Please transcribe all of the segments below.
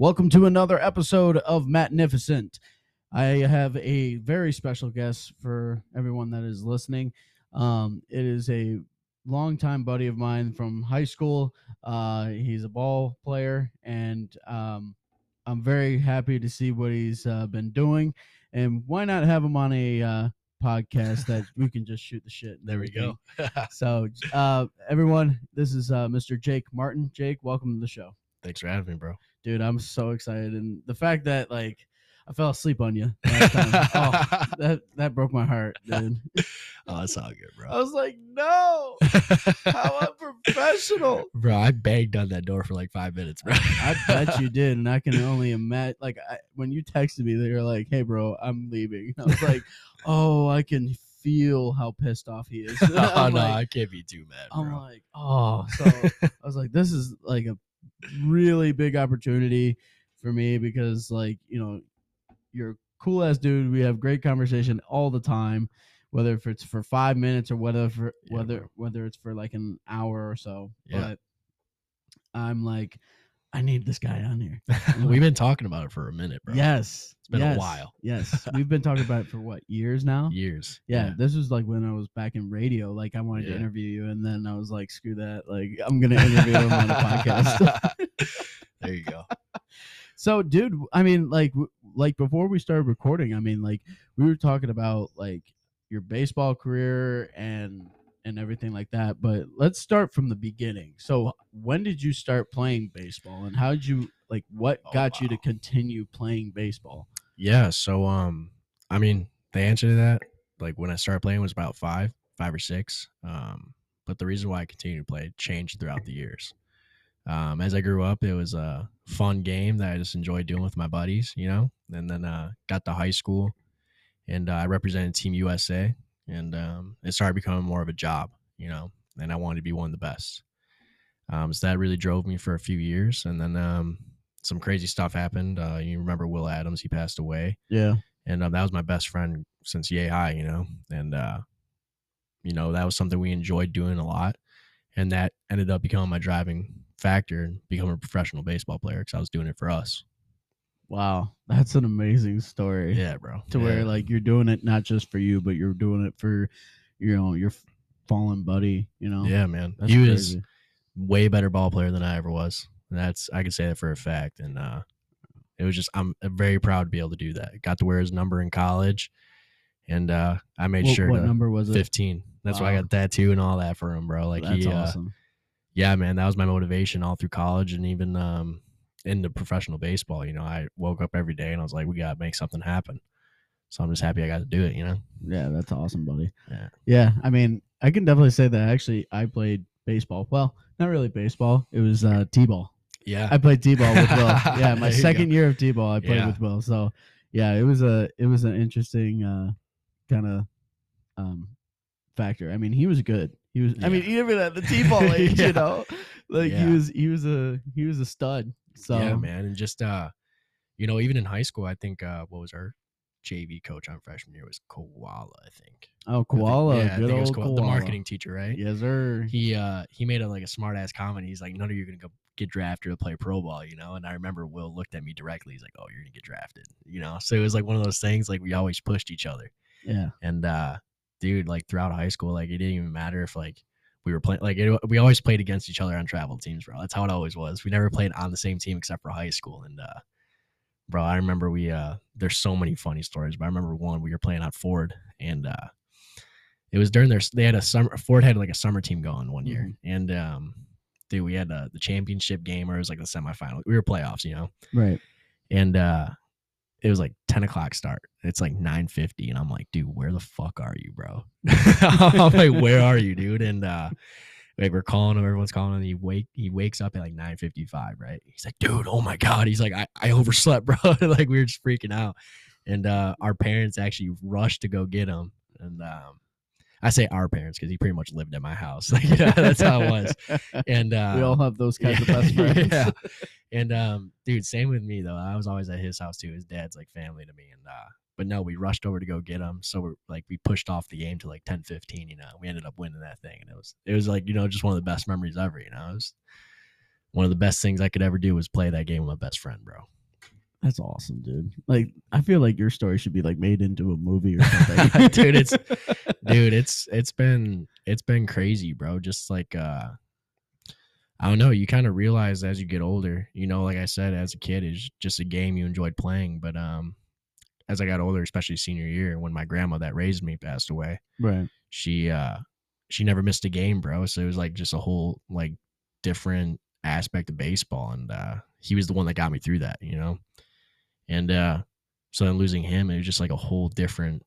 Welcome to another episode of Magnificent. I have a very special guest for everyone that is listening. Um, it is a longtime buddy of mine from high school. Uh, he's a ball player, and um, I'm very happy to see what he's uh, been doing. And why not have him on a uh, podcast that we can just shoot the shit? There we go. So, uh, everyone, this is uh, Mr. Jake Martin. Jake, welcome to the show, Thanks for having me, bro. Dude. I'm so excited, and the fact that like I fell asleep on you last time, oh, that that broke my heart, oh, dude. Oh, that's all good, bro. I was like, no, how unprofessional. bro, I banged on that door for like five minutes, bro. I bet you did, and I can only imagine. Like I, when you texted me, they were like, "Hey, bro, I'm leaving." I was like, "Oh, I can feel how pissed off he is." oh no, like, I can't be too mad, I'm bro. like, oh, so I was like, this is like a really big opportunity for me because, like, you know, you're a cool ass dude. We have great conversation all the time, whether if it's for five minutes or whether for Yeah, whether bro. whether it's for like an hour or so. Yeah. But I'm like, I need this guy on here. We've been talking about it for a minute, bro. Yes, It's been a while. Yes, we've been talking about it for what years now. Years. Yeah, this was like when I was back in radio. Like I wanted to interview you, and then I was like, "Screw that! Like I'm gonna interview him on a podcast." there you go. so, dude, I mean, like, w- like before we started recording, I mean, like we were talking about like your baseball career and and everything like that. But let's start from the beginning. So, when did you start playing baseball, and how did you like? What Oh, got you to continue playing baseball? Yeah. So, um, I mean, the answer to that, like when I started playing, was about five, five or six. Um, but the reason why I continued to play changed throughout the years. Um, as I grew up, it was a fun game that I just enjoyed doing with my buddies, you know. And then uh, got to high school, and uh, I represented Team USA, and um, it started becoming more of a job, you know. And I wanted to be one of the best. Um, so that really drove me for a few years, and then um, some crazy stuff happened. Uh, you remember Will Adams? He passed away Yeah, and um, that was my best friend since yay high you know and uh you know that was something we enjoyed doing a lot and that ended up becoming my driving factor and becoming a professional baseball player because i was doing it for us wow, that's an amazing story. yeah bro. To where like you're doing it not just for you, but you're doing it for you know your fallen buddy. You know, yeah man. That's he was way better ball player than i ever was. And that's i can say that for a fact. And uh it was just i'm very proud to be able to do that. Got to wear his number in college. And uh i made What, sure what number was it? 15 that's why i got a tattoo and all that for him bro. Like That's he uh, yeah, man, that was my motivation all through college and even um, into professional baseball. You know, I woke up every day and I was like, we got to make something happen. So I'm just happy I got to do it, you know? Yeah, that's awesome, buddy. Yeah. Yeah, I mean, I can definitely say that actually I played baseball. Well, not really baseball. It was uh, t-ball. Yeah. I played t-ball with Will. Yeah, my second year of t-ball, I played Yeah. with Will. So, yeah, it was a it was an interesting uh, kind of um, factor. I mean, he was good. He was. I mean, Yeah. even at the t-ball age, Yeah. you know, like Yeah. he was he was a he was a stud. So yeah, man. And just, uh, you know, even in high school, I think, uh, what was our JV coach on freshman year was Koala, I think. Oh, I think- koala, yeah, I think it was Koala, koala. the marketing teacher, right? Yes, sir. he uh he made a like a smart ass comment. He's like, none of you are gonna go get drafted to play pro ball, you know. And I remember Will looked at me directly. He's like, oh, you're gonna get drafted, you know. So it was like one of those things. Like we always pushed each other. yeah, And uh dude, like throughout high school, like it didn't even matter if like we were playing. Like it, we always played against each other on travel teams, bro. That's how it always was. We never played on the same team except for high school. And uh bro, I remember we uh there's so many funny stories, but I remember one we were playing on Ford and uh it was during their they had a summer Ford had like a summer team going one year. And um dude, we had uh, the championship game or it was like the semifinal. We were playoffs, you know. right. And uh it was like 10 o'clock start. It's like 9.50. And I'm like, dude, where the fuck are you, bro? I'm like, where are you, dude? And uh like we're calling him, everyone's calling him. He wake he wakes up at like 9.55, right? He's like, dude, oh my God. He's like, I, I overslept, bro. like we were just freaking out. And uh our parents actually rushed to go get him. And um I say our parents because he pretty much lived at my house. Like yeah, that's how it was. And uh we all have those kinds yeah, of best friends. yeah. And um, dude, same with me though. I was always at his house too. His dad's like family to me. And uh, but no, we rushed over to go get him. So we're like we pushed off the game to like 10 15, you know. We ended up winning that thing. And it was it was like, you know, just one of the best memories ever, you know. It was one of the best things I could ever do was play that game with my best friend, bro. That's awesome, dude. Like I feel like your story should be like made into a movie or something. Dude, it's- dude it's it's been it's been crazy bro just like uh i don't know you kind of realize as you get older you know like i said as a kid it's just a game you enjoyed playing but um as i got older especially senior year when my grandma that raised me passed away right. she uh she never missed a game bro so it was like just a whole like different aspect of baseball and uh he was the one that got me through that you know and uh so then losing him it was just like a whole different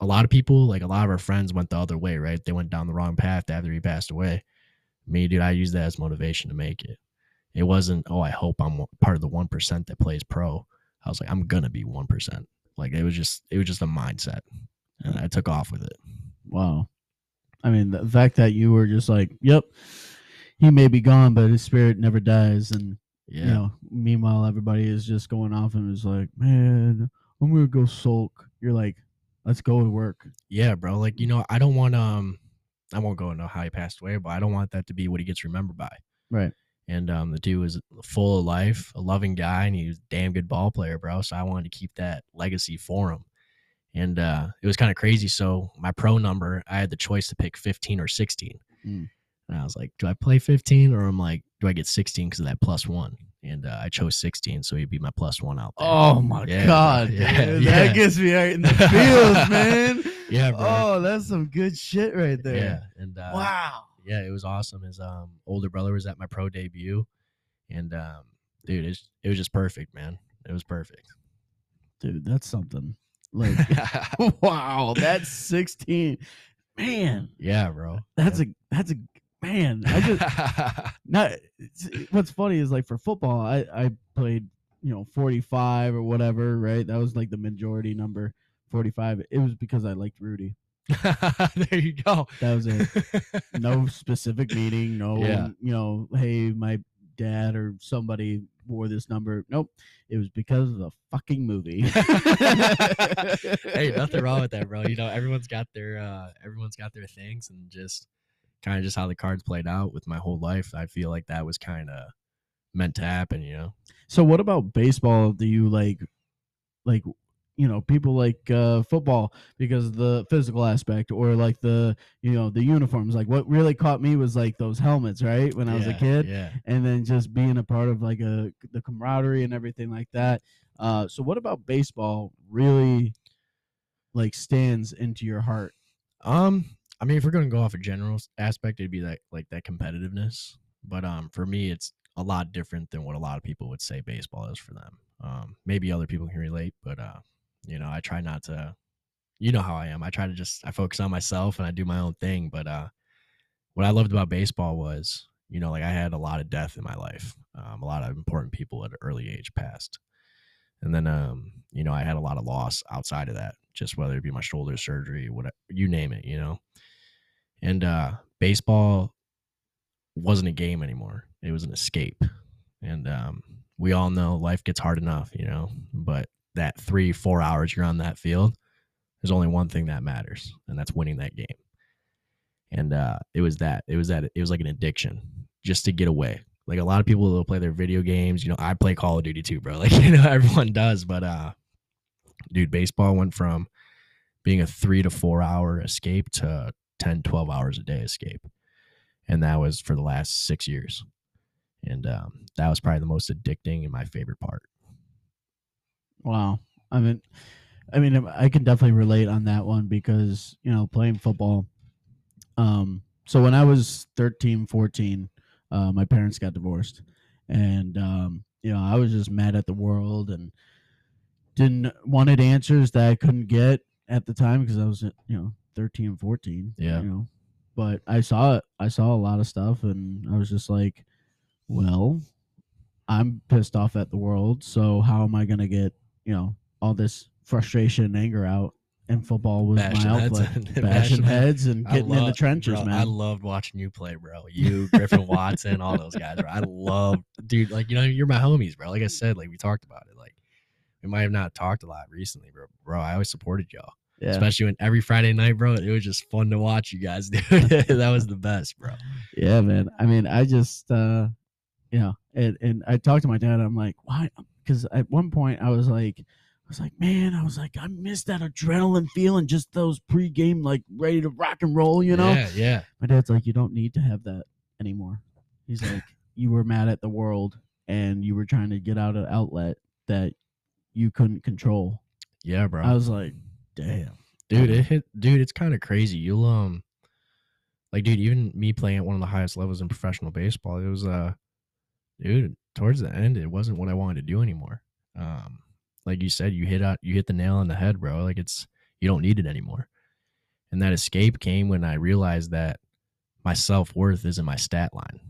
a lot of people like a lot of our friends went the other way right? They went down the wrong path after he passed away. Me dude i used that as motivation to make it. It wasn't oh i hope i'm part of the 1% that plays pro. I was like i'm gonna be 1% like it was just it was just a mindset and i took off with it. Wow. I mean, the fact that you were just like, "Yep, he may be gone, but his spirit never dies," and yeah you know, meanwhile, everybody is just going off and is like, "Man, I'm gonna go sulk." You're like, "Let's go to work." Yeah, bro. Like, you know, I don't want um I won't go into how he passed away, but I don't want that to be what he gets remembered by. Right. And um the dude was full of life, a loving guy, and he was a damn good ball player, bro. So I wanted to keep that legacy for him. And uh it was kind of crazy. So my pro number, I had the choice to pick 15 or 16. Mm. And I was like, do I play 15 or I'm like, do I get 16 because of that plus one? And uh, I chose 16, so he'd be my plus one out there. Oh my Yeah, god. Yeah, dude, yeah. that gets me right in the feels, man. Yeah, bro. Oh, that's some good shit right there. yeah. And uh, Wow. yeah, it was awesome. His um older brother was at my pro debut, and um, dude, it's, it was just perfect, man. It was perfect. Dude, that's something. Like, wow, that's 16. Man, yeah, bro. that's a that's a man. I just not what's funny is like for football, I I played, you know, 45 or whatever, right? That was like the majority number, 45. It was because I liked Rudy. there you go. That was it. no specific meaning. No, Yeah. you know, hey, my dad or somebody wore this number. Nope, it was because of the fucking movie. hey, nothing wrong with that, bro. You know, everyone's got their uh everyone's got their things and just kind of just how the cards played out with my whole life. I feel like that was kind of meant to happen, you know. So, what about baseball? Do you like, like, you know, people like uh, football because of the physical aspect, or like the, you know, the uniforms? Like, what really caught me was like those helmets, right? When I was a kid, Yeah. and then just being a part of like a the camaraderie and everything like that. Uh, so what about baseball really like stands into your heart? Um, I mean, if we're gonna go off a general aspect, it'd be like like that competitiveness. But um, for me, it's a lot different than what a lot of people would say baseball is for them. Um, maybe other people can relate, but uh, you know, I try not to. You know how I am. I try to just I focus on myself and I do my own thing. But uh, what I loved about baseball was, you know, like I had a lot of death in my life. Um, a lot of important people at an early age passed. And then, um, you know, I had a lot of loss outside of that, just whether it be my shoulder surgery, whatever, you name it, you know. And uh, baseball wasn't a game anymore; it was an escape. And um, we all know life gets hard enough, you know. But that three, four hours you're on that field, there's only one thing that matters, and that's winning that game. And uh, it was that. It was that. It was like an addiction, just to get away. Like a lot of people will play their video games. You know, I play Call of Duty too, bro. Like you know, everyone does. But uh, dude, baseball went from being a three to four hour escape to 10, 12 hours a day escape. And that was for the last six years. And um, that was probably the most addicting and my favorite part. Wow. I mean, I mean, I can definitely relate on that one because, you know, playing football. Um, so when I was 13, 14, uh, my parents got divorced. And, um, you know, I was just mad at the world and didn't wanted answers that I couldn't get at the time because I was, you know, 13, 14. Yeah. You know, but I saw it. I saw a lot of stuff and I was just like, well, I'm pissed off at the world. So how am I going to get, you know, all this frustration and anger out? And football was Bashing my heads outlet. and- Bashing bashing heads and getting in the trenches, bro, I loved watching you play, bro. You, Griffin Watson, all those guys, bro. I love, dude. Like you know, you're my homies, bro. Like I said, like we talked about it. Like we might have not talked a lot recently, bro. Bro, I always supported y'all, yeah. especially when every Friday night, bro. It was just fun to watch you guys, dude. that was the best, bro. Yeah, man. I mean, I just uh you know, and, and I talked to my dad. I'm like, why? Because at one point I was like, I was like, man, I was like, I miss that adrenaline feeling, just those pregame, like ready to rock and roll, you know? Yeah, yeah. My dad's like, you don't need to have that anymore. He's like, you were mad at the world and you were trying to get out an outlet that you couldn't control. Yeah, bro. I was like, damn. dude it hit dude it's kind of crazy. You'll um like dude even me playing at one of the highest levels in professional baseball it was uh dude towards the end it wasn't what i wanted to do anymore. Um like you said you hit out you hit the nail on the head bro like it's you don't need it anymore. And that escape came when i realized that my self-worth is in my stat line.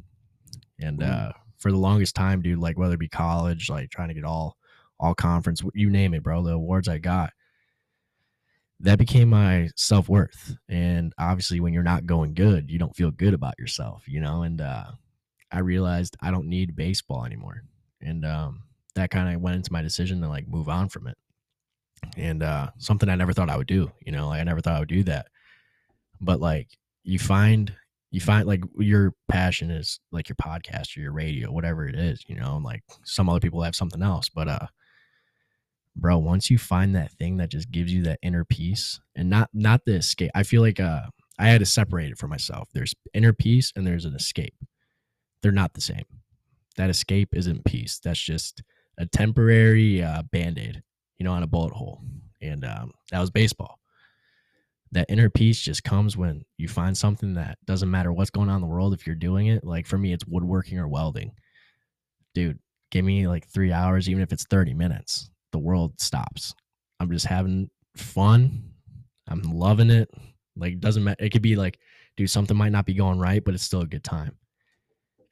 And uh for the longest time dude like whether it be college like trying to get all all conference you name it bro the awards i got that became my self worth. And obviously, when you're not going good, you don't feel good about yourself, you know. And uh, I realized I don't need baseball anymore, and um, that kind of went into my decision to like move on from it. And uh, something I never thought I would do, you know, like I never thought I would do that. But like you find, you find like your passion is like your podcast or your radio, whatever it is, you know. And like some other people have something else, but uh, bro once you find that thing that just gives you that inner peace and not not the escape i feel like uh i had to separate it for myself. There's inner peace and there's an escape. They're not the same. That escape isn't peace. That's just a temporary uh, band-aid you know on a bullet hole. And um, that was baseball. That inner peace just comes when you find something that doesn't matter what's going on in the world if you're doing it like for me it's woodworking or welding. Dude give me like three hours even if it's 30 minutes the world stops. I'm just having fun. I'm loving it. Like it doesn't matter. It could be like, dude, something might not be going right, but it's still a good time.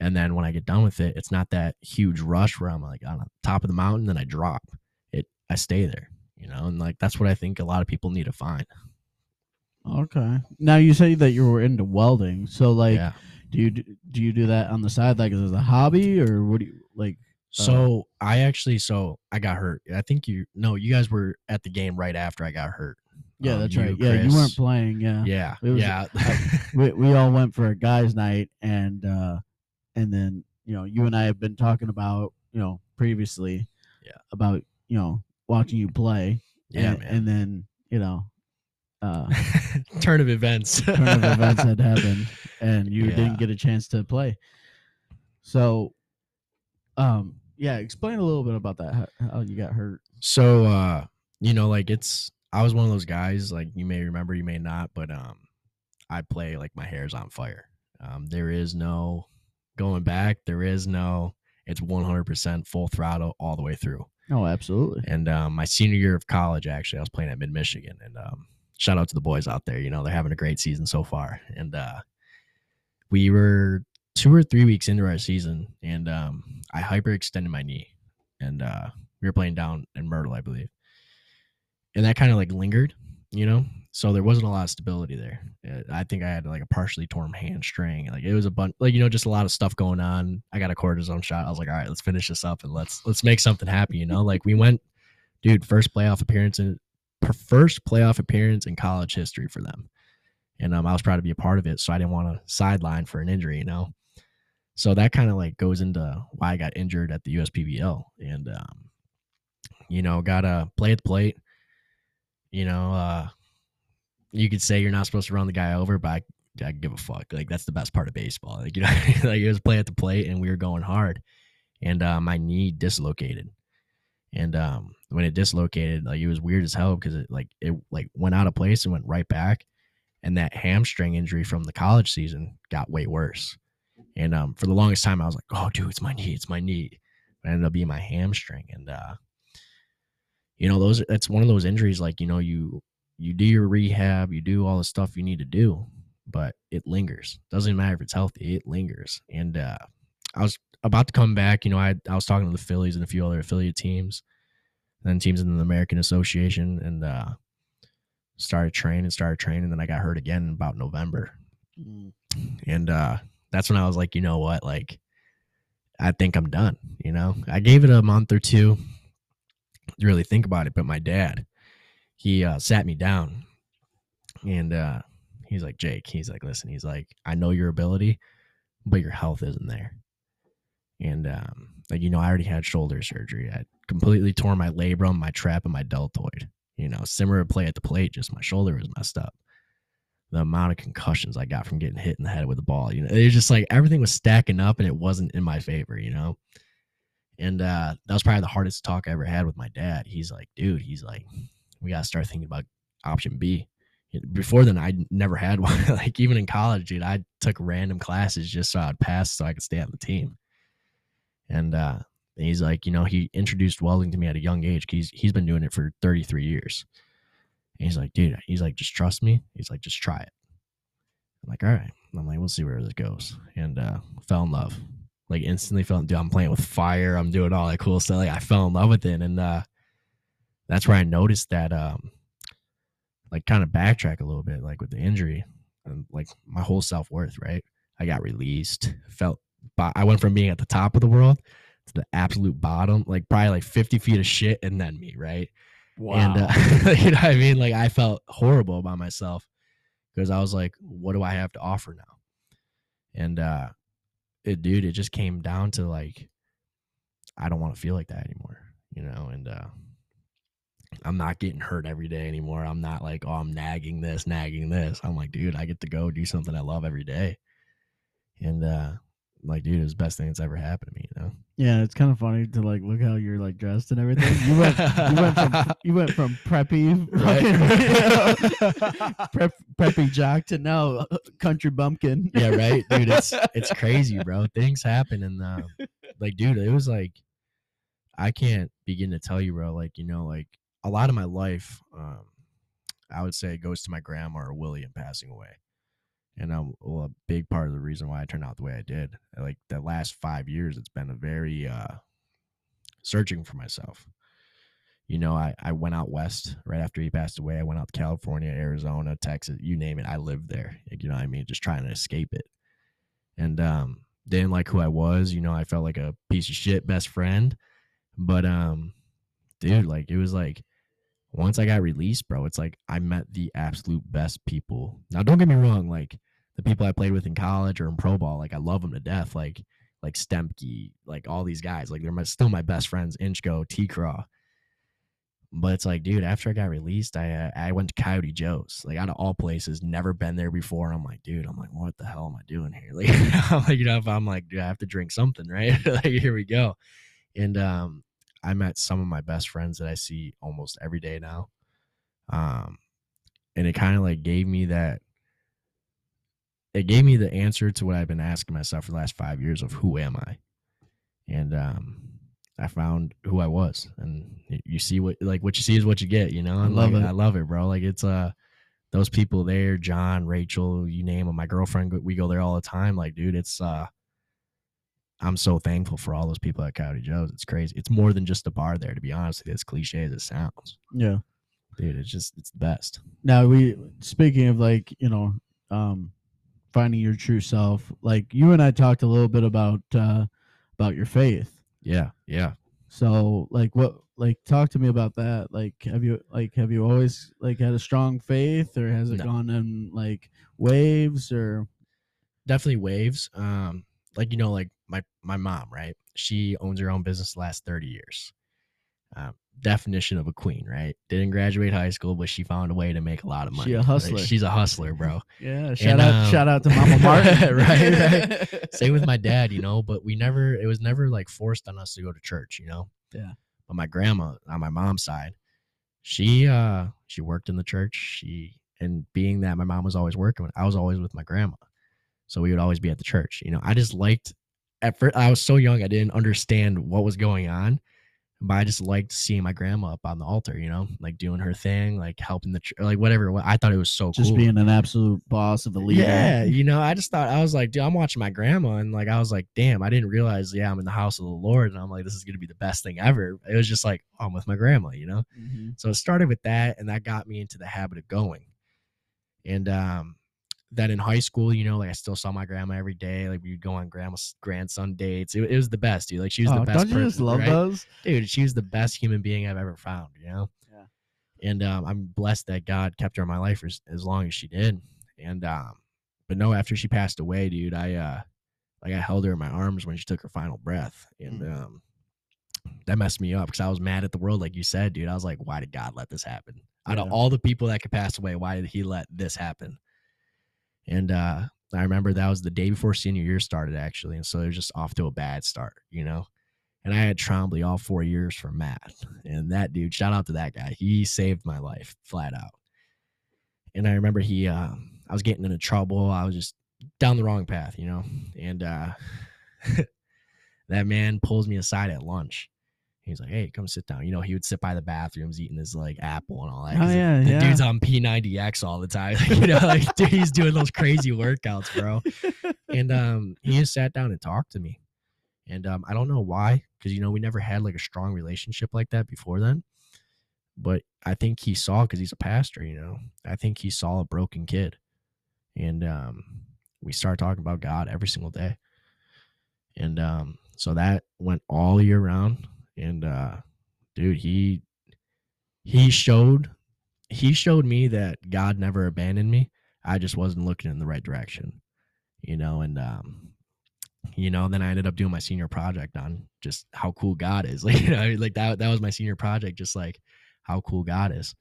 And then when I get done with it, it's not that huge rush where I'm like on the top of the mountain, then I drop. It I stay there, you know, and like that's what I think a lot of people need to find. Okay. Now you say that you were into welding. So like yeah. do you do do you do that on the side like as a hobby or what do you like So I actually, so I got hurt. I think you, no, you guys were at the game right after I got hurt. Yeah, Um, that's you, right. Yeah, you weren't playing, yeah. Yeah, was- yeah. we we all went for a guys night and uh and then, you know, you and I have been talking about, you know, previously Yeah. about, you know, watching you play. yeah, and, man. and then, you know, uh turn of events. turn of events had happened and you Yeah. didn't get a chance to play. So um yeah, explain a little bit about that how, how you got hurt. So uh, you know, like it's I was one of those guys, like you may remember, you may not, but um I play like my hair's on fire. Um there is no going back, there is no it's 100% full throttle all the way through. Oh, absolutely. And um, my senior year of college, actually, I was playing at Mid Michigan, and um, shout out to the boys out there. You know, they're having a great season so far. And uh, we were two or three weeks into our season, and um, I hyperextended my knee, and uh, we were playing down in Myrtle, I believe, and that kind of like lingered, you know. So there wasn't a lot of stability there. Uh, I think I had like a partially torn hamstring. Like it was a bunch, like you know, just a lot of stuff going on. I got a cortisone shot. I was like, all right, let's finish this up and let's let's make something happen. You know, like we went, dude, first playoff appearance in first playoff appearance in college history for them, and um, I was proud to be a part of it. So I didn't want to sideline for an injury, you know. So that kind of like goes into why I got injured at the USPBL, and um, you know, gotta play at the plate. You know, uh, you could say you're not supposed to run the guy over, but I, I give a fuck. Like that's the best part of baseball. Like you know, like it was play at the plate, and we were going hard, and uh, my knee dislocated, and um, when it dislocated, like it was weird as hell because it like it like went out of place and went right back, and that hamstring injury from the college season got way worse, and um, for the longest time I was like, oh dude, it's my knee, it's my knee. It ended up being my hamstring, and uh, you know those that's one of those injuries like you know you you do your rehab, you do all the stuff you need to do, but it lingers. Doesn't matter if it's healthy, it lingers. And uh, I was about to come back. You know, I I was talking to the Phillies and a few other affiliate teams, and then teams in the American Association, and uh, started training, started training. And then I got hurt again in about November, and uh, that's when I was like, you know what, like. I think I'm done. You know, I gave it a month or two to really think about it. But my dad, he uh, sat me down and uh, he's like, Jake, he's like, listen, he's like, I know your ability, but your health isn't there. and um, like you know, I already had shoulder surgery. I completely tore my labrum, my trap, and my deltoid. You know, similar to play at the plate, just my shoulder was messed up. The amount of concussions I got from getting hit in the head with a ball, you know, it was just like everything was stacking up, and it wasn't in my favor, you know. And uh, that was probably the hardest talk I ever had with my dad. He's like, dude, he's like, we gotta start thinking about option B. Before then, I never had one. like even in college, dude, I took random classes just so I'd pass so I could stay on the team. And uh, he's like, you know, he introduced welding to me at a young age. He's he's been doing it for 33 years. And he's like, dude, he's like, just trust me. He's like, just try it. I'm like, all right. I'm like, we'll see where this goes. And uh, fell in love. Like instantly fell. Dude, I'm playing with fire. I'm doing all that cool stuff. Like I fell in love with it, and uh, that's where I noticed that um, like kind of backtrack a little bit, like with the injury and like my whole self worth, right? I got released, felt, I went from being at the top of the world to the absolute bottom, like probably like 50 feet of shit and then me, right? Wow. And, uh, you know what I mean? Like I felt horrible about myself because I was like, what do I have to offer now? And, uh, it, dude, it just came down to like, I don't want to feel like that anymore, you know? And, uh, I'm not getting hurt every day anymore. I'm not like, oh, I'm nagging this, nagging this. I'm like, dude, I get to go do something I love every day. And uh like, dude, it was the best thing that's ever happened to me, you know? Yeah, it's kind of funny to like look how you're like dressed and everything. You went, you went from you went from preppy, right? prep, preppy jock to now country bumpkin. yeah, right, dude. It's it's crazy, bro. Things happen, and uh, like, dude, it was like I can't begin to tell you, bro. Like, you know, like a lot of my life, um, I would say, goes to my grandma or William passing away. And um, well, a big part of the reason why I turned out the way I did, like the last five years, it's been a very uh, searching for myself. You know, I, I went out west right after he passed away. I went out to California, Arizona, Texas, you name it. I lived there. You know I mean? Just trying to escape it. And um, didn't like who I was. You know, I felt like a piece of shit best friend. But um, dude, like it was like once I got released, bro, it's like I met the absolute best people. Now, don't get me wrong, like the people I played with in college or in pro ball, like I love them to death. Like like Stemke, like all these guys, like they're my, still my best friends. Inchko, T Craw. But it's like, dude, after I got released, I uh, I went to Coyote Joe's, like out of all places, never been there before. I'm like, dude, I'm like, what the hell am I doing here? Like, I'm like, you know, if I'm like, dude, I have to drink something, right? like, here we go. And um, I met some of my best friends that I see almost every day now. Um, and it kind of like gave me that it gave me the answer to what I've been asking myself for the last five years of who am I? And um, I found who I was. And you see what like what you see is what you get, you know? I love like, it. I love it, bro. Like it's uh those people there, John, Rachel, you name them, my girlfriend, we go there all the time. Like, dude, it's uh I'm so thankful for all those people at Coyote Joe's. It's crazy. It's more than just a bar there, to be honest with you. As cliche as it sounds. Yeah. Dude, it's just it's the best. Now we speaking of like, you know, um finding your true self, like you and I talked a little bit about uh about your faith. Yeah, yeah. So like what like talk to me about that. Like have you like have you always like had a strong faith or has it no. gone in like waves or definitely waves. Um like you know like my my mom, right? She owns her own business the last 30 years. Um, definition of a queen, right? Didn't graduate high school, but she found a way to make a lot of money. She a hustler. Like, she's a hustler, bro. yeah. Shout and, out, um, shout out to Mama Martin. right, right. Same with my dad, you know. But we never, it was never like forced on us to go to church, you know. Yeah. But my grandma on my mom's side, she uh she worked in the church. She and being that my mom was always working, I was always with my grandma, so we would always be at the church. You know, I just liked at first I was so young I didn't understand what was going on, but I just liked seeing my grandma up on the altar, you know, like doing her thing, like helping the ch- like whatever. I thought it was so cool. just cool. being an absolute boss of a leader. Yeah, you know, I just thought I was like, dude, I'm watching my grandma, and like I was like, damn, I didn't realize, yeah, I'm in the house of the Lord, and I'm like, this is gonna be the best thing ever. It was just like oh, I'm with my grandma, you know. Mm-hmm. So it started with that, and that got me into the habit of going, and um that in high school, you know, like I still saw my grandma every day. Like we'd go on grandma's grandson dates. It, it was the best, dude. Like she was oh, the best. Don't you person, just love right? those, dude? She was the best human being I've ever found. You know. Yeah. And um, I'm blessed that God kept her in my life for as, as long as she did. And um, but no, after she passed away, dude, I uh, Like I held her in my arms when she took her final breath, and Mm. um, that messed me up because I was mad at the world, like you said, dude. I was like, why did God let this happen? Out of all the people that could pass away, why did He let this happen? And uh, I remember that was the day before senior year started, actually, and so it was just off to a bad start, you know. And I had Trombley all four years for math. and that dude, shout out to that guy, he saved my life flat out. And I remember he, uh, I was getting into trouble. I was just down the wrong path, you know. And uh, that man pulls me aside at lunch. He's like, "Hey, come sit down." You know, he would sit by the bathrooms eating his like apple and all that. Oh, yeah, the yeah. dude's on P90X all the time. you know, like dude, he's doing those crazy workouts, bro. And um, he just sat down and talked to me. And um, I don't know why, because you know we never had like a strong relationship like that before then. But I think he saw because he's a pastor. You know, I think he saw a broken kid, and um, we started talking about God every single day. And um, so that went all year round. And uh, dude, he he showed he showed me that God never abandoned me. I just wasn't looking in the right direction, you know. And um, you know, then I ended up doing my senior project on just how cool God is. Like, you know, like that that was my senior project, just like how cool God is.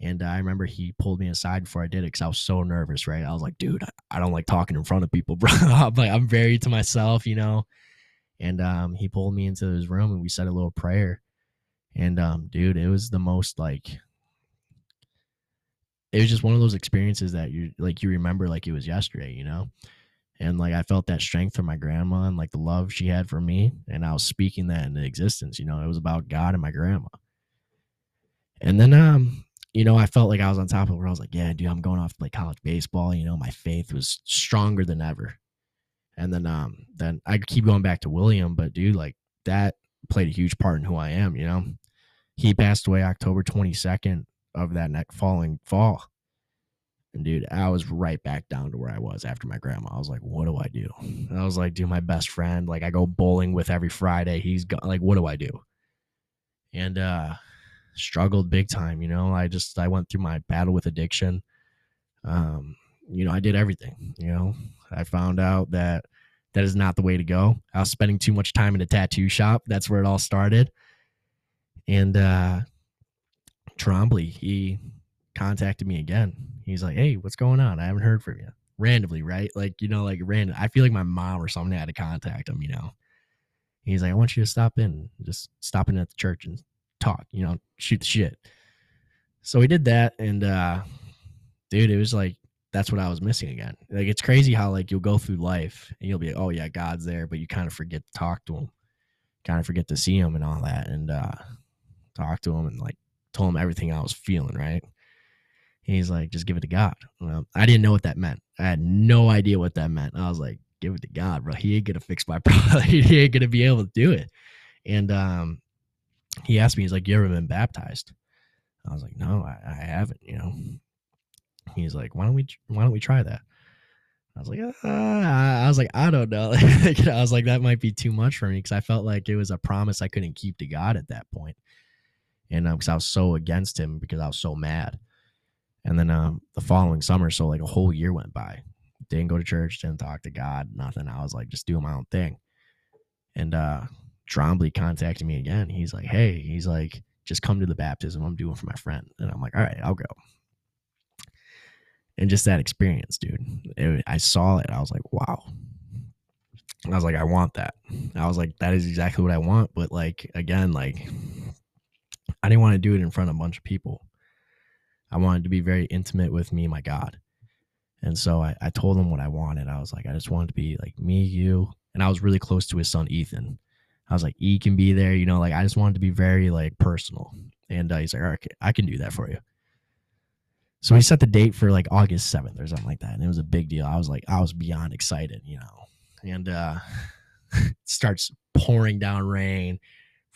And I remember he pulled me aside before I did it because I was so nervous, right? I was like, dude, I, don't like talking in front of people, bro. Like, I'm very to myself, you know. And um, he pulled me into his room and we said a little prayer. And um, dude, it was the most like it was just one of those experiences that you like you remember like it was yesterday, you know? And like I felt that strength from my grandma and like the love she had for me. And I was speaking that into existence, you know, it was about God and my grandma. And then um, you know, I felt like I was on top of where I was like, Yeah, dude, I'm going off to play college baseball. You know, my faith was stronger than ever. And then um then I keep going back to William, but dude, like that played a huge part in who I am, you know. He passed away October 22nd of that next falling fall. And dude, I was right back down to where I was after my grandma. I was like, what do I do? And I was like, dude, my best friend, like I go bowling with every Friday. He's got like, what do I do? And uh struggled big time, you know. I just I went through my battle with addiction. Um, you know, I did everything, you know. I found out that that is not the way to go. I was spending too much time in a tattoo shop. That's where it all started. And uh Trombley, he contacted me again. He's like, "Hey, what's going on? I haven't heard from you." Randomly, right? Like, you know, like random. I feel like my mom or something had to contact him, you know. He's like, "I want you to stop in, just stop in at the church and talk, you know, shoot the shit." So we did that and uh dude, it was like that's what I was missing again. Like it's crazy how like you'll go through life and you'll be like, "Oh yeah, God's there," but you kind of forget to talk to him. Kind of forget to see him and all that and uh talk to him and like told him everything I was feeling, right? He's like, just give it to God. Well, I didn't know what that meant. I had no idea what that meant. I was like, give it to God, bro. He ain't gonna fix my problem. he ain't gonna be able to do it. And um, he asked me, he's like, you ever been baptized? I was like, no, I, I haven't. You know. He's like, why don't we why don't we try that? I was like, uh, I was like, I don't know. I was like, that might be too much for me because I felt like it was a promise I couldn't keep to God at that point and because I was so against him because I was so mad. And then um, the following summer, so like a whole year went by. Didn't go to church, didn't talk to God, nothing. I was like just doing my own thing. And uh Trombley contacted me again. He's like, hey, he's like, just come to the baptism I'm doing for my friend. And I'm like, all right, I'll go. And just that experience, dude. It, I saw it. I was like, wow. I was like, I want that. I was like, that is exactly what I want. But like again, like I didn't want to do it in front of a bunch of people. I wanted to be very intimate with me, my God. And so I, I told him what I wanted. I was like, I just wanted to be like me, you. And I was really close to his son, Ethan. I was like, E can be there, you know, like I just wanted to be very like personal. And uh, he's like, all right, I can do that for you. So we set the date for like August 7th or something like that. And it was a big deal. I was like, I was beyond excited, you know. And uh starts pouring down rain,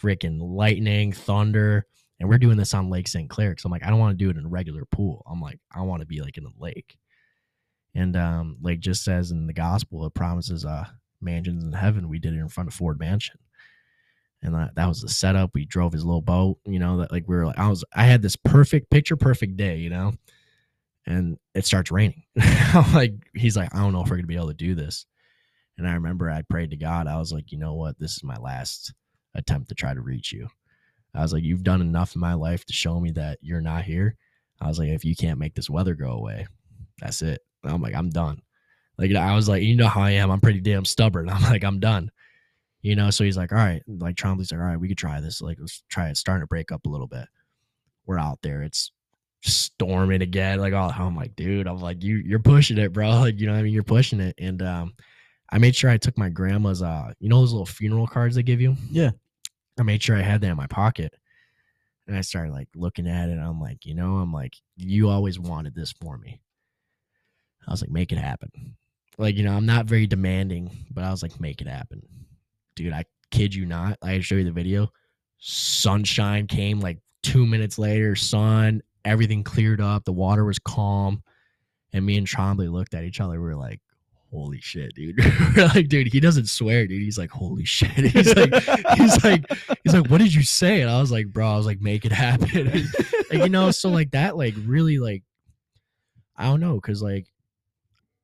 freaking lightning, thunder. And we're doing this on Lake St. Clair. Cause I'm like, I don't want to do it in a regular pool. I'm like, I want to be like in the lake. And um, like just says in the gospel, it promises uh mansions in heaven. We did it in front of Ford Mansion. And that, that was the setup. We drove his little boat, you know, that like we were like, I was, I had this perfect picture, perfect day, you know, and it starts raining. Like, he's like, I don't know if we're gonna be able to do this. And I remember I prayed to God. I was like, you know what? This is my last attempt to try to reach you. I was like, you've done enough in my life to show me that you're not here. I was like, if you can't make this weather go away, that's it. And I'm like, I'm done. Like I was like, you know how I am. I'm pretty damn stubborn. I'm like, I'm done. You know, so he's like, all right. Like Trombley's like, all right, we could try this. Like, let's try it. Starting to break up a little bit. We're out there. It's storming again. Like, oh, I'm like, dude, I'm like, you you're pushing it, bro. Like, you know what I mean? You're pushing it. And um, I made sure I took my grandma's uh, you know those little funeral cards they give you? Yeah. I made sure I had that in my pocket. And I started like looking at it. I'm like, you know, I'm like, you always wanted this for me. I was like, make it happen. Like, you know, I'm not very demanding, but I was like, make it happen. Dude, I kid you not. I show you the video. Sunshine came like two minutes later, sun, everything cleared up, the water was calm. And me and Trombley looked at each other. We were like, holy shit, dude. we're like, dude, he doesn't swear, dude. He's like, holy shit. He's like, he's like, he's like, what did you say? And I was like, bro, I was like, make it happen. and, you know, so like that, like really like, I don't know, cause like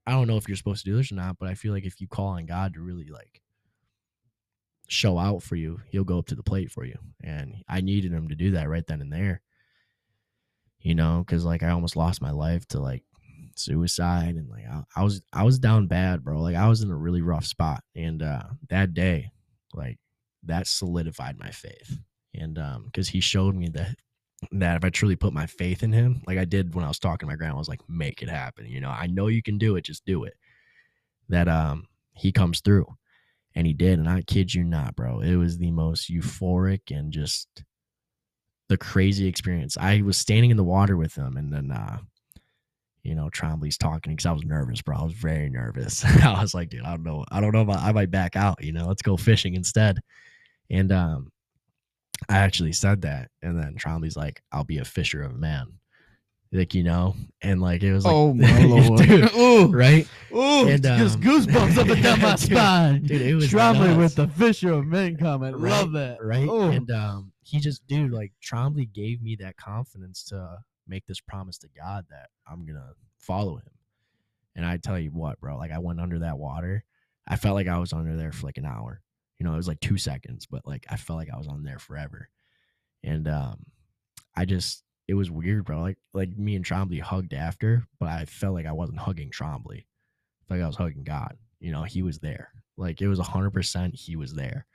I don't know if you're supposed to do this or not, but I feel like if you call on God to really like show out for you, he'll go up to the plate for you. And I needed him to do that right then and there. You know, because like I almost lost my life to like suicide and like I, I, was I was down bad, bro. Like I was in a really rough spot. And uh that day, like that solidified my faith. And um, because he showed me that that if I truly put my faith in him, like I did when I was talking to my grandma, I was like, make it happen. You know, I know you can do it, just do it. That um he comes through. And he did. And I kid you not, bro. It was the most euphoric and just the crazy experience. I was standing in the water with him and then uh you know, Trombley's talking because I was nervous, bro. I was very nervous. I was like, dude, I don't know. I don't know if I, I might back out, you know, let's go fishing instead. And um I actually said that, and then Trombley's like, "I'll be a fisher of men," like you know, and like it was like, oh my lord, dude, Ooh, right? ooh, And, just um, goosebumps up and down my dude, spine. dude, it was Trombley nuts. with the Fisher of Men comment. Right, Love that. right? Ooh. And um, he just, dude, like Trombley gave me that confidence to make this promise to God that I'm gonna follow him. And I tell you what, bro, like I went under that water. I felt like I was under there for like an hour. You know, it was like two seconds, but like I felt like I was on there forever. And um, I just it was weird, bro. Like like me and Trombley hugged after, but I felt like I wasn't hugging Trombley. I felt like I was hugging God. You know, he was there. Like it was hundred percent he was there.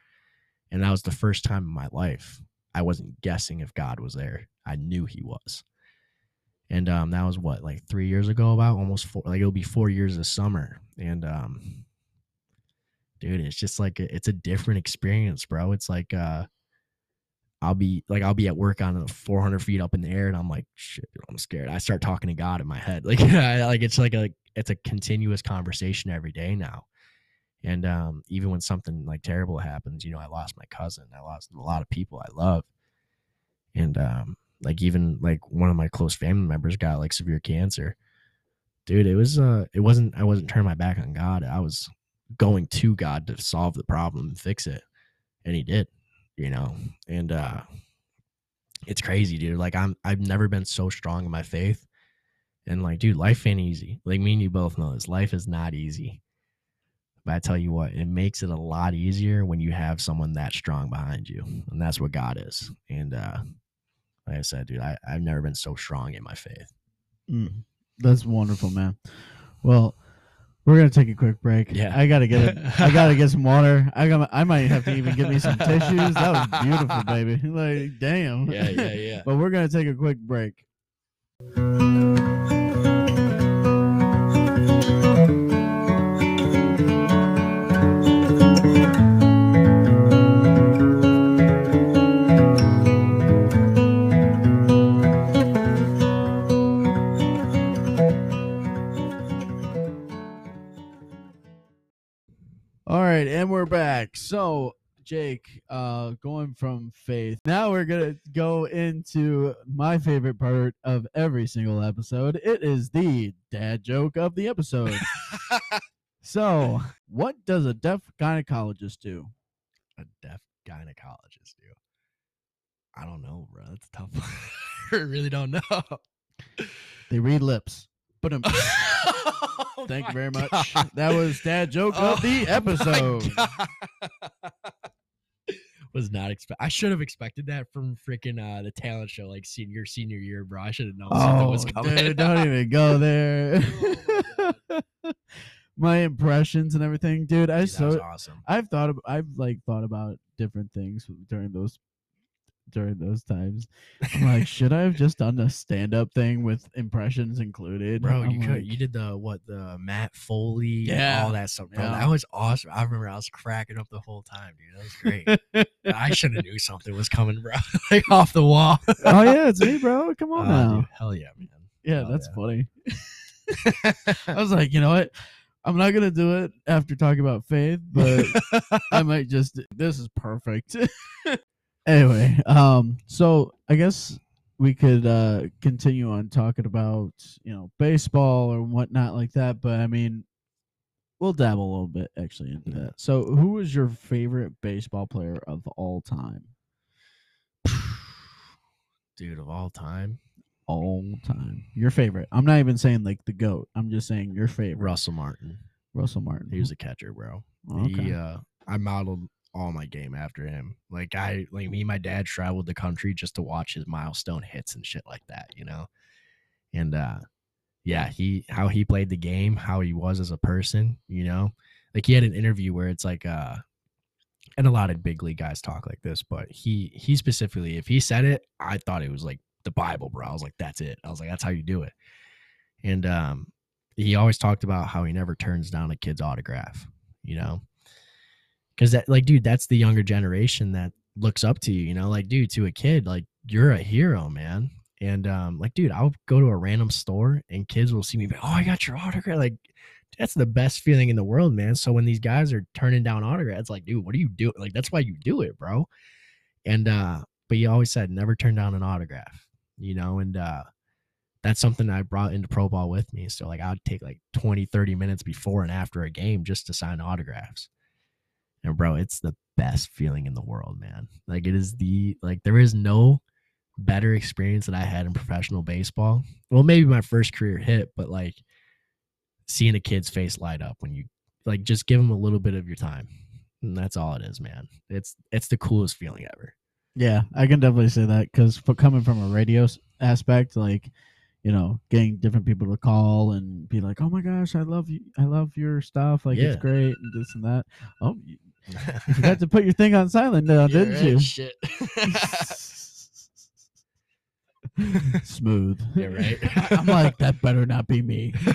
And that was the first time in my life I wasn't guessing if God was there. I knew he was. And um that was what, like three years ago, about almost four like it'll be four years this summer. And um dude, it's just like it's a different experience, bro. It's like uh I'll be like I'll be at work on a 400 feet up in the air, and I'm like, shit, I'm scared. I start talking to God in my head, like, I, like it's like a it's a continuous conversation every day now. And um, even when something like terrible happens, you know, I lost my cousin, I lost a lot of people I love, and um, like even like one of my close family members got like severe cancer. Dude, it was uh, it wasn't I wasn't turning my back on God. I was going to God to solve the problem and fix it, and He did you know? And uh it's crazy dude. Like i'm i've never been so strong in my faith. And like dude life ain't easy. Like me and you both know this. Life is not easy. But i tell you what it makes it a lot easier when you have someone that strong behind you. And that's what god is. And uh like i said dude I, i've never been so strong in my faith. Mm, that's wonderful, man. Well, we're gonna take a quick break. Yeah. I gotta get it. I gotta get some water. I got. I might have to even get me some tissues. That was beautiful, baby. Like, damn. yeah yeah yeah but we're gonna take a quick break. And we're back. So, Jake, uh, going from faith. Now we're gonna go into my favorite part of every single episode. It is the dad joke of the episode. so, what does a deaf gynecologist do? a deaf gynecologist do i don't know bro that's tough i really don't know They read lips. But um, Oh Thank you very much. God. That was dad joke Oh of the episode. Was not expect. I should have expected that from freaking uh the talent show, like senior senior year, bro. I should have known something Oh, was coming. dude, don't even go there. Oh my impressions and everything, dude. I Dude, was so awesome. I've thought of, I've like thought about different things during those during those times. I'm like, should I have just done a stand up thing with impressions included? Bro, I'm you could you did the what the Matt Foley, Yeah. all that stuff, bro. Yeah. That was awesome. I remember I was cracking up the whole time, dude. That was great. I should have knew something was coming, bro. like off the wall. oh yeah, it's me, bro. Come on Ah, now. dude, hell yeah, man. Yeah, that's yeah. funny. I was like, you know what? I'm not gonna do it after talking about faith, but I might just. This is perfect. Anyway, um, so I guess we could uh continue on talking about you know baseball or whatnot like that. But I mean, we'll dabble a little bit actually into Yeah. that. So, who is your favorite baseball player of all time? dude of all time, All time, your favorite. I'm not even saying like the goat. I'm just saying your favorite. Russell Martin. Russell Martin. He was a catcher, bro. okay. He uh I modeled all my game after him. Like I like me and my dad traveled the country just to watch his milestone hits and shit like that, you know. And uh yeah, he how he played the game, how he was as a person, you know. Like he had an interview where it's like uh and a lot of big league guys talk like this, but he he specifically if he said it, I thought it was like the Bible, bro. I was like that's it. I was like that's how you do it. And um he always talked about how he never turns down a kid's autograph, you know? Cause that like, dude, that's the younger generation that looks up to you, you know, like, dude, to a kid, like you're a hero, man. And um, like, dude, I'll go to a random store and kids will see me, be, oh, I got your autograph. Like, that's the best feeling in the world, man. So when these guys are turning down autographs, like, dude, what are you doing? Like, that's why you do it, bro. And uh, but you always said never turn down an autograph, you know, and uh that's something I brought into pro ball with me. So like I'd take like 20, 30 minutes before and after a game just to sign autographs. And bro, it's the best feeling in the world, man. Like it is the like there is no better experience that I had in professional baseball. Well, maybe my first career hit, but like seeing a kid's face light up when you like just give them a little bit of your time. And that's all it is, man. It's it's the coolest feeling ever. Yeah, I can definitely say that because for coming from a radio aspect, like you know, getting different people to call and be like, "Oh my gosh, I love you, I love your stuff, like Yeah. it's great," and this and that. Oh, you had to put your thing on silent now, Yeah, didn't right, you? Shit. Smooth. Yeah, right. I'm like, that better not be me.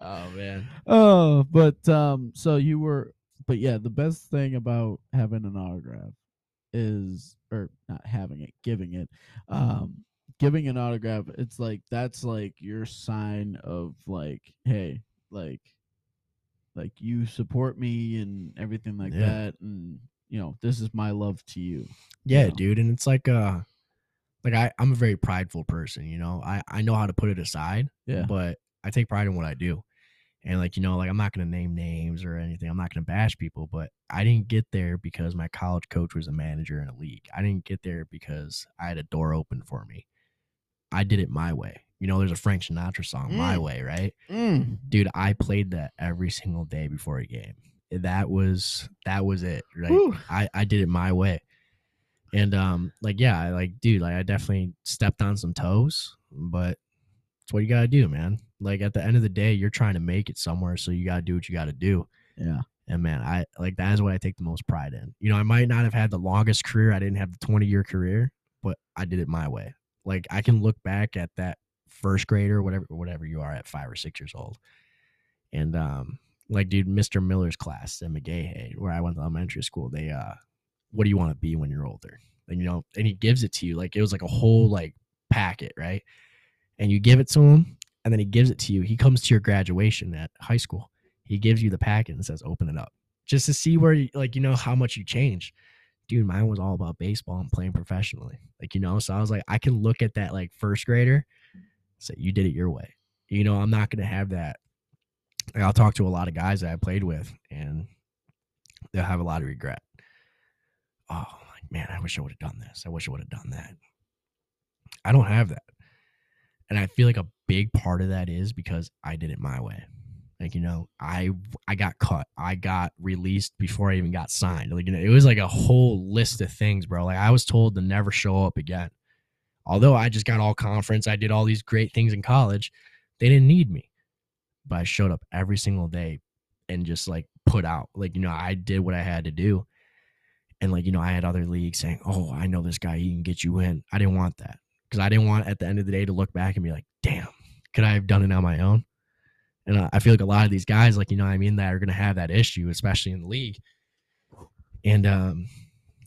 oh man. oh, but um, so you were, but yeah, the best thing about having an autograph is, or not having it, giving it, um, giving an autograph. It's like that's like your sign of like, hey, like, like you support me and everything like Yeah. that, and you know, this is my love to you. Yeah, know? dude, and it's like uh like I I'm a very prideful person, you know. I I know how to put it aside, Yeah, but I take pride in what I do. And like, you know, like I'm not going to name names or anything. I'm not going to bash people, but I didn't get there because my college coach was a manager in a league. I didn't get there because I had a door open for me. I did it my way. You know, there's a Frank Sinatra song, My Mm. Way, right? Mm. Dude, I played that every single day before a game. That was that was it, right? Whew. I I did it my way. And um like yeah, I like dude, like I definitely stepped on some toes, but it's what you got to do, man. Like at the end of the day, you're trying to make it somewhere, so you got to do what you got to do. yeah, And man, I like that is what I take the most pride in. You know, I might not have had the longest career. I didn't have the 20 year career, but I did it my way. Like I can look back at that first grader, whatever, whatever you are at five or six years old. And um, like dude, Mr. Miller's class at McGahey, where I went to elementary school, they uh what do you want to be when you're older? And you know, and he gives it to you. Like it was like a whole like packet, right? And you give it to him, and then he gives it to you. He comes to your graduation at high school. He gives you the packet and says, "Open it up," just to see where, you, like, you know, how much you changed. Dude, mine was all about baseball and playing professionally. Like, you know, so I was like, I can look at that like first grader, say, "You did it your way." You know, I'm not gonna have that. I'll talk to a lot of guys that I played with, and they'll have a lot of regret. Oh, like man, I wish I would have done this. I wish I would have done that. I don't have that. And I feel like a big part of that is because I did it my way. Like you know, I I got cut. I got released before I even got signed. Like you know, it was like a whole list of things, bro. Like I was told to never show up again. Although I just got all conference, I did all these great things in college. They didn't need me, but I showed up every single day and just like put out. Like you know, I did what I had to do. And like you know, I had other leagues saying, "Oh, I know this guy. He can get you in." I didn't want that because I didn't want at the end of the day to look back and be like, "Damn, could I have done it on my own?" And I feel like a lot of these guys, like you know, I mean, that are going to have that issue, especially in the league. And um,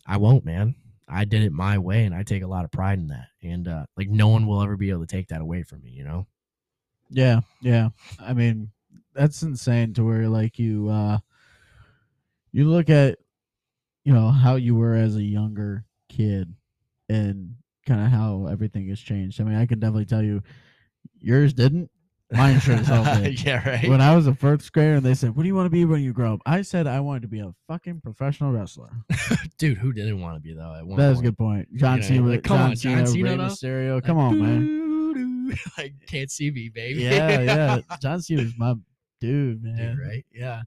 I won't, man. I did it my way, and I take a lot of pride in that. And uh, like no one will ever be able to take that away from me, you know. Yeah, yeah. I mean, that's insane to where like you uh you look at you know how you were as a younger kid and kind of how everything has changed. I mean, I can definitely tell you yours didn't. Sure as hell did. yeah, right. When I was a first grader and they said, What do you want to be when you grow up? I said I wanted to be a fucking professional wrestler. Dude, who didn't want to be though? At one That's a point? good point. John know, Cena, like, come John on, Cena, John Cena, Rey? Mysterio. Come on, man. like can't see me, baby. yeah, yeah. John Cena's my dude, man. right? Yeah.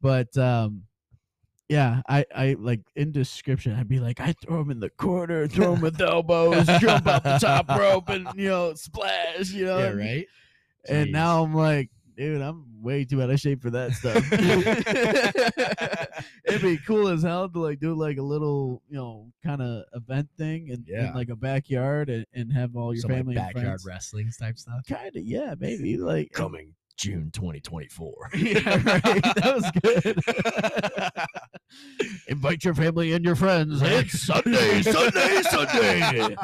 But um yeah, I, I like in description, I'd be like, I throw him in the corner, throw him with elbows, jump off the top rope, and you know, splash, you know. Yeah, and- right. And Jeez. now I'm like, dude, I'm way too out of shape for that stuff. It'd be cool as hell to like do like a little, you know, kind of event thing in, Yeah. like a backyard and, and have all your Some like family and backyard friends. wrestling type stuff. Kind of, yeah, maybe like uh Coming June 2024. yeah, right. That was good. Invite your family and your friends. It's eh? Sunday, Sunday, Sunday.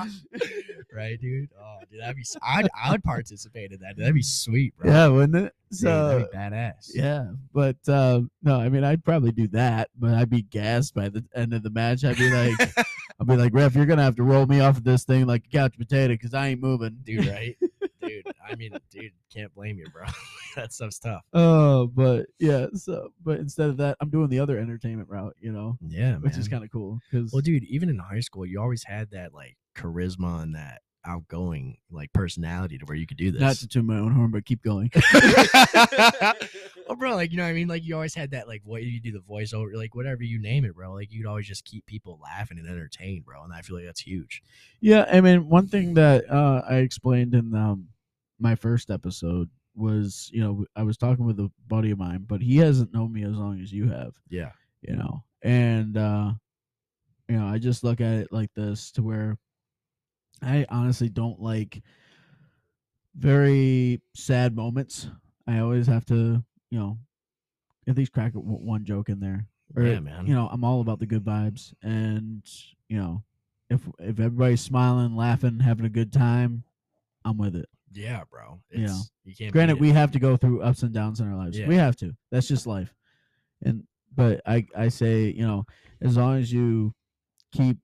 Right, dude? Oh, dude, that'd be. I'd I would participate in that. That'd be sweet, bro. Yeah, wouldn't it? Dude, So that'd be badass. yeah, but um, no, I mean, I'd probably do that, but I'd be gassed by the end of the match. I'd be like, I'd be like, ref, you're gonna have to roll me off of this thing like a couch potato because I ain't moving, dude, right? dude, I mean, dude, can't blame you, bro. that stuff's tough. Oh, but yeah. So, but instead of that, I'm doing the other entertainment route, you know, Yeah, man. which is kind of cool because Well, dude, even in high school, you always had that like charisma and that outgoing like personality to where you could do this. not to toot my own horn, but keep going. oh, bro, like you know what I mean? Like you always had that like what You do the voiceover, like whatever you name it, bro. Like you'd always just keep people laughing and entertained, bro. And I feel like that's huge. Yeah, I mean, one thing that uh, I explained in um, my first episode was, you know, I was talking with a buddy of mine, but he hasn't known me as long as you have, Yeah. you know, and uh, you know, I just look at it like this to where I honestly don't like very sad moments. I always have to, you know, at least crack one joke in there. Or, yeah, man. you know, I'm all about the good vibes, and you know, if if everybody's smiling, laughing, having a good time, I'm with it. yeah, bro. It's, you know, you can't. Granted, we have to go through ups and downs in our lives. Yeah. We have to. That's just life. And but I I say you know as long as you keep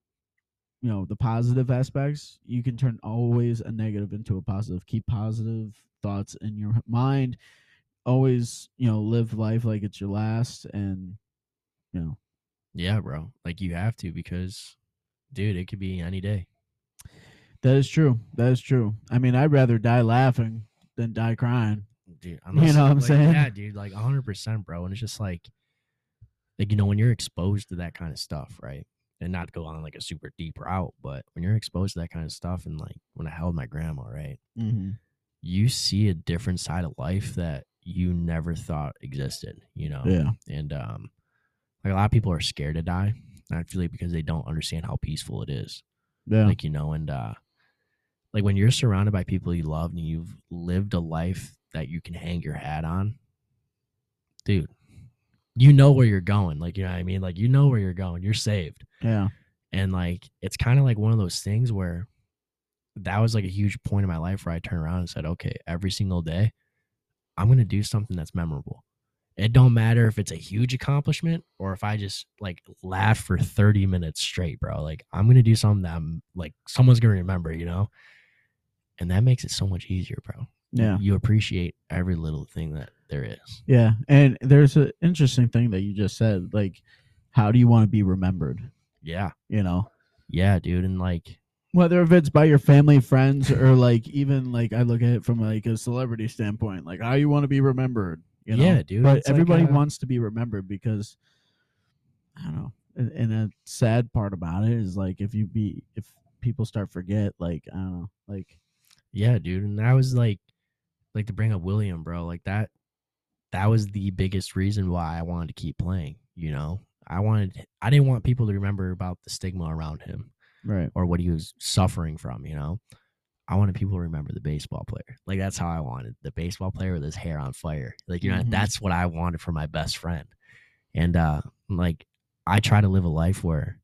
you know the positive aspects, you can turn always a negative into a positive. Keep positive thoughts in your mind. Always you know live life like it's your last, and you know Yeah, bro. Like you have to because, dude, it could be any day. that is true. That is true. I mean, I'd rather die laughing than die crying. dude. know what I'm like, saying? Yeah, dude, like hundred percent, bro. And it's just like, like you know, when you're exposed to that kind of stuff, right? And not go on like a super deep route, but when you're exposed to that kind of stuff, and like when I held my grandma, right, Mm-hmm. you see a different side of life that you never thought existed. You know, Yeah. and um, like a lot of people are scared to die. And I feel like because they don't understand how peaceful it is Yeah. like you know and uh like when you're surrounded by people you love and you've lived a life that you can hang your hat on dude you know where you're going like you know what i mean like you know where you're going you're saved yeah. and like it's kind of like one of those things where that was like a huge point in my life where i turned around and said okay every single day i'm gonna do something that's memorable it don't matter if it's a huge accomplishment or if i just like laugh for 30 minutes straight bro like i'm gonna do something that i'm like someone's gonna remember you know and that makes it so much easier bro Yeah. you appreciate every little thing that there is Yeah, and there's an interesting thing that you just said. Like, how do you want to be remembered? Yeah You know, yeah dude and like whether if it's by your family, friends, or like even like I look at it from like a celebrity standpoint, like how you want to be remembered. You know? Yeah, dude, But it's like, everybody uh, wants to be remembered because I don't know. And, and a sad part about it is like if you be if people start forget, like I don't know, like Yeah, dude. And that was like like to bring up William, bro, like that that was the biggest reason why I wanted to keep playing, you know. I wanted I didn't want people to remember about the stigma around him right, or what he was suffering from, you know. I wanted people to remember the baseball player. Like that's how I wanted the baseball player with his hair on fire. Like, you know, Mhm. that's what I wanted for my best friend. And uh like I try to live a life where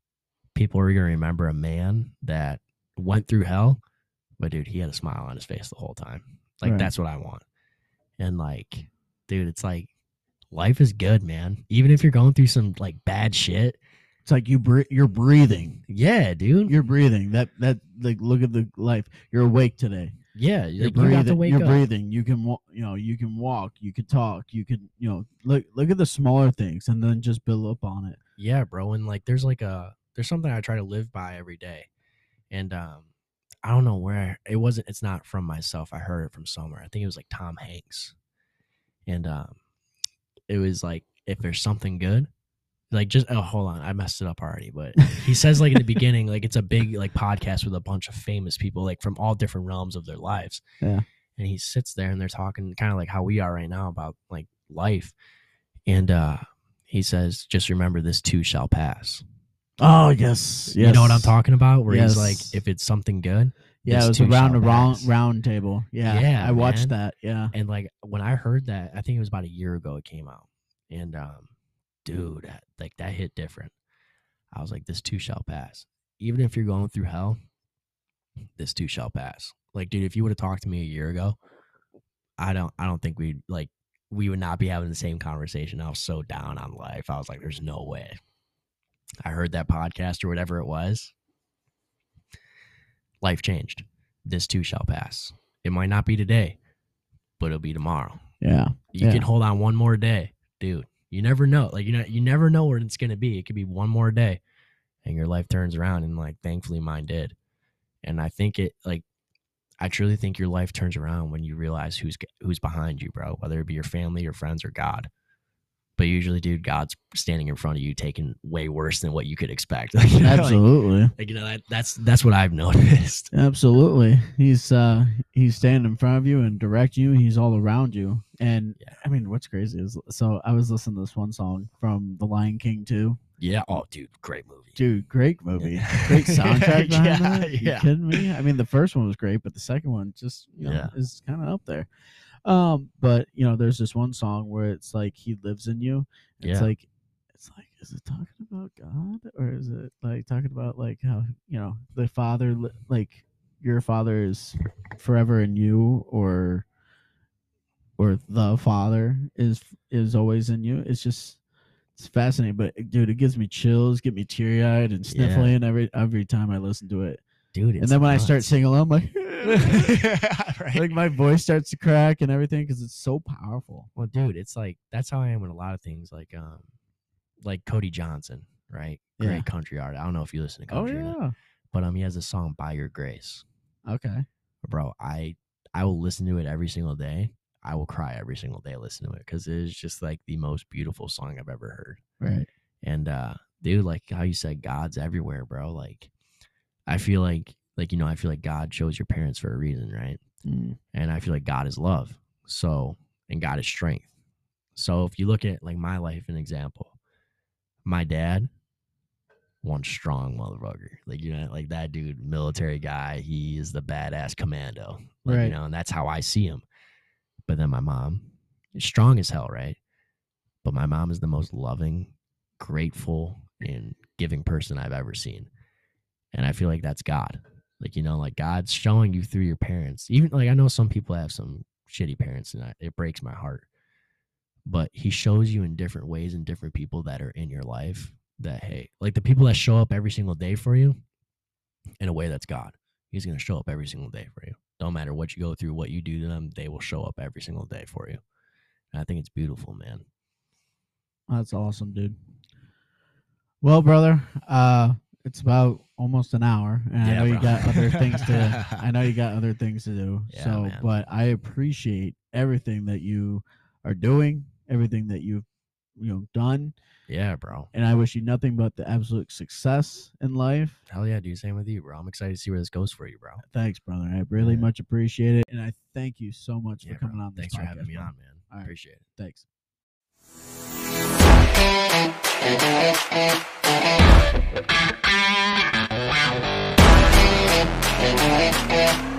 people are gonna remember a man that went through hell, but dude, he had a smile on his face the whole time. Like Right. that's what I want. And like, dude, it's like life is good, man. Even if you're going through some like bad shit. it's like you bre- you're breathing, Yeah, dude. you're breathing. That that like look at the life. You're awake today. yeah, You're like, you breathing. You're up. breathing. You can wa- you know you can walk. You can talk. You can you know look look at the smaller things and then just build up on it. Yeah, bro. And like there's like a there's something I try to live by every day. And um I don't know where it wasn't it's not from myself. I heard it from somewhere. I think it was like Tom Hanks. And um it was like if there's something good, like just oh hold on, I messed it up already, but he says like in the beginning, like it's a big like podcast with a bunch of famous people, like from all different realms of their lives. Yeah. And he sits there and they're talking kind of like how we are right now about like life. And uh he says, just remember this too shall pass. Oh yes, You know what I'm talking about? Where he's like, if it's something good, Yeah, it was around a round table. Yeah, Yeah, I watched man. that. Yeah, and like when I heard that, I think it was about a year ago it came out. And um, dude, that, like that hit different. I was like, this too shall pass. Even if you're going through hell, this too shall pass. Like, dude, if you would have talked to me a year ago, I don't I don't think we'd like we would not be having the same conversation. I was so down on life. I was like, there's no way. I heard that podcast or whatever it was. Life changed. This too shall pass. It might not be today, but it'll be tomorrow. yeah, You Yeah. can hold on one more day, dude. You never know. Like you know, you never know where it's gonna be. It could be one more day, and your life turns around. And like, thankfully, mine did. And I think it like, I truly think your life turns around when you realize who's who's behind you, bro. Whether it be your family, your friends, or God. But usually, dude, God's standing in front of you, taking way worse than what you could expect. Like, you know, absolutely, Like, you know, that, that's that's what I've noticed. absolutely. He's uh he's standing in front of you and direct you. He's all around you. And Yeah. I mean, what's crazy is so I was listening to this one song from The Lion King too. Yeah. Oh, dude, great movie. Dude, great movie, great soundtrack Yeah, that. You yeah. kidding me? I mean, the first one was great, but the second one just you know Yeah. is kind of up there. Um, but you know, there's this one song where it's like he lives in you. It's Yeah. like it's like is it talking about God or is it like talking about like how you know the Father li- like your Father is forever in you or or the Father is is always in you. It's just it's fascinating, but dude, it gives me chills, get me teary eyed and Yeah. sniffling every every time I listen to it. Dude. and then when I start singing along, I'm like, right. like my voice starts to crack and everything because it's so powerful. Well, dude, it's like that's how I am with a lot of things. Like, um, like Cody Johnson, right? Great Yeah. country artist. I don't know if you listen to Oh country, or not, yeah. but um, he has a song "By Your Grace." Okay. Bro, I I will listen to it every single day. I will cry every single day listening to it because it is just like the most beautiful song I've ever heard. Right. And uh, dude, like how you said, God's everywhere, bro. Like, I feel like, like you know, I feel like God chose your parents for a reason, right? Mm. and I feel like God is love. So, and God is strength. So, if you look at like my life, an example, my dad, one strong motherfucker, like you know, like that dude, military guy. He is the badass commando, like you know, and that's how I see him. But then my mom, is strong as hell, right? But my mom is the most loving, grateful, and giving person I've ever seen, and I feel like that's God. Like you know, like God's showing you through your parents. Even like I know some people have some shitty parents, and I, it breaks my heart. But He shows you in different ways and different people that are in your life. That hey, like the people that show up every single day for you, in a way that's God. He's gonna show up every single day for you. Don't matter what you go through, what you do to them, they will show up every single day for you. And I think it's beautiful, man. That's awesome, dude. Well, brother, uh, it's about almost an hour, and I Yeah, know you got other things to. I know you got other things to do. Yeah, so, man. but I appreciate everything that you are doing, everything that you've you know done, yeah, bro. and I wish you nothing but the absolute success in life. Hell yeah, dude. Same with you, bro. I'm excited to see where this goes for you, bro. Thanks, brother. I really Yeah. much appreciate it, and I thank you so much Yeah, for coming bro. on. This Thanks for having me bro. on, man. All right. Appreciate it. Thanks. Thank you. Thank you.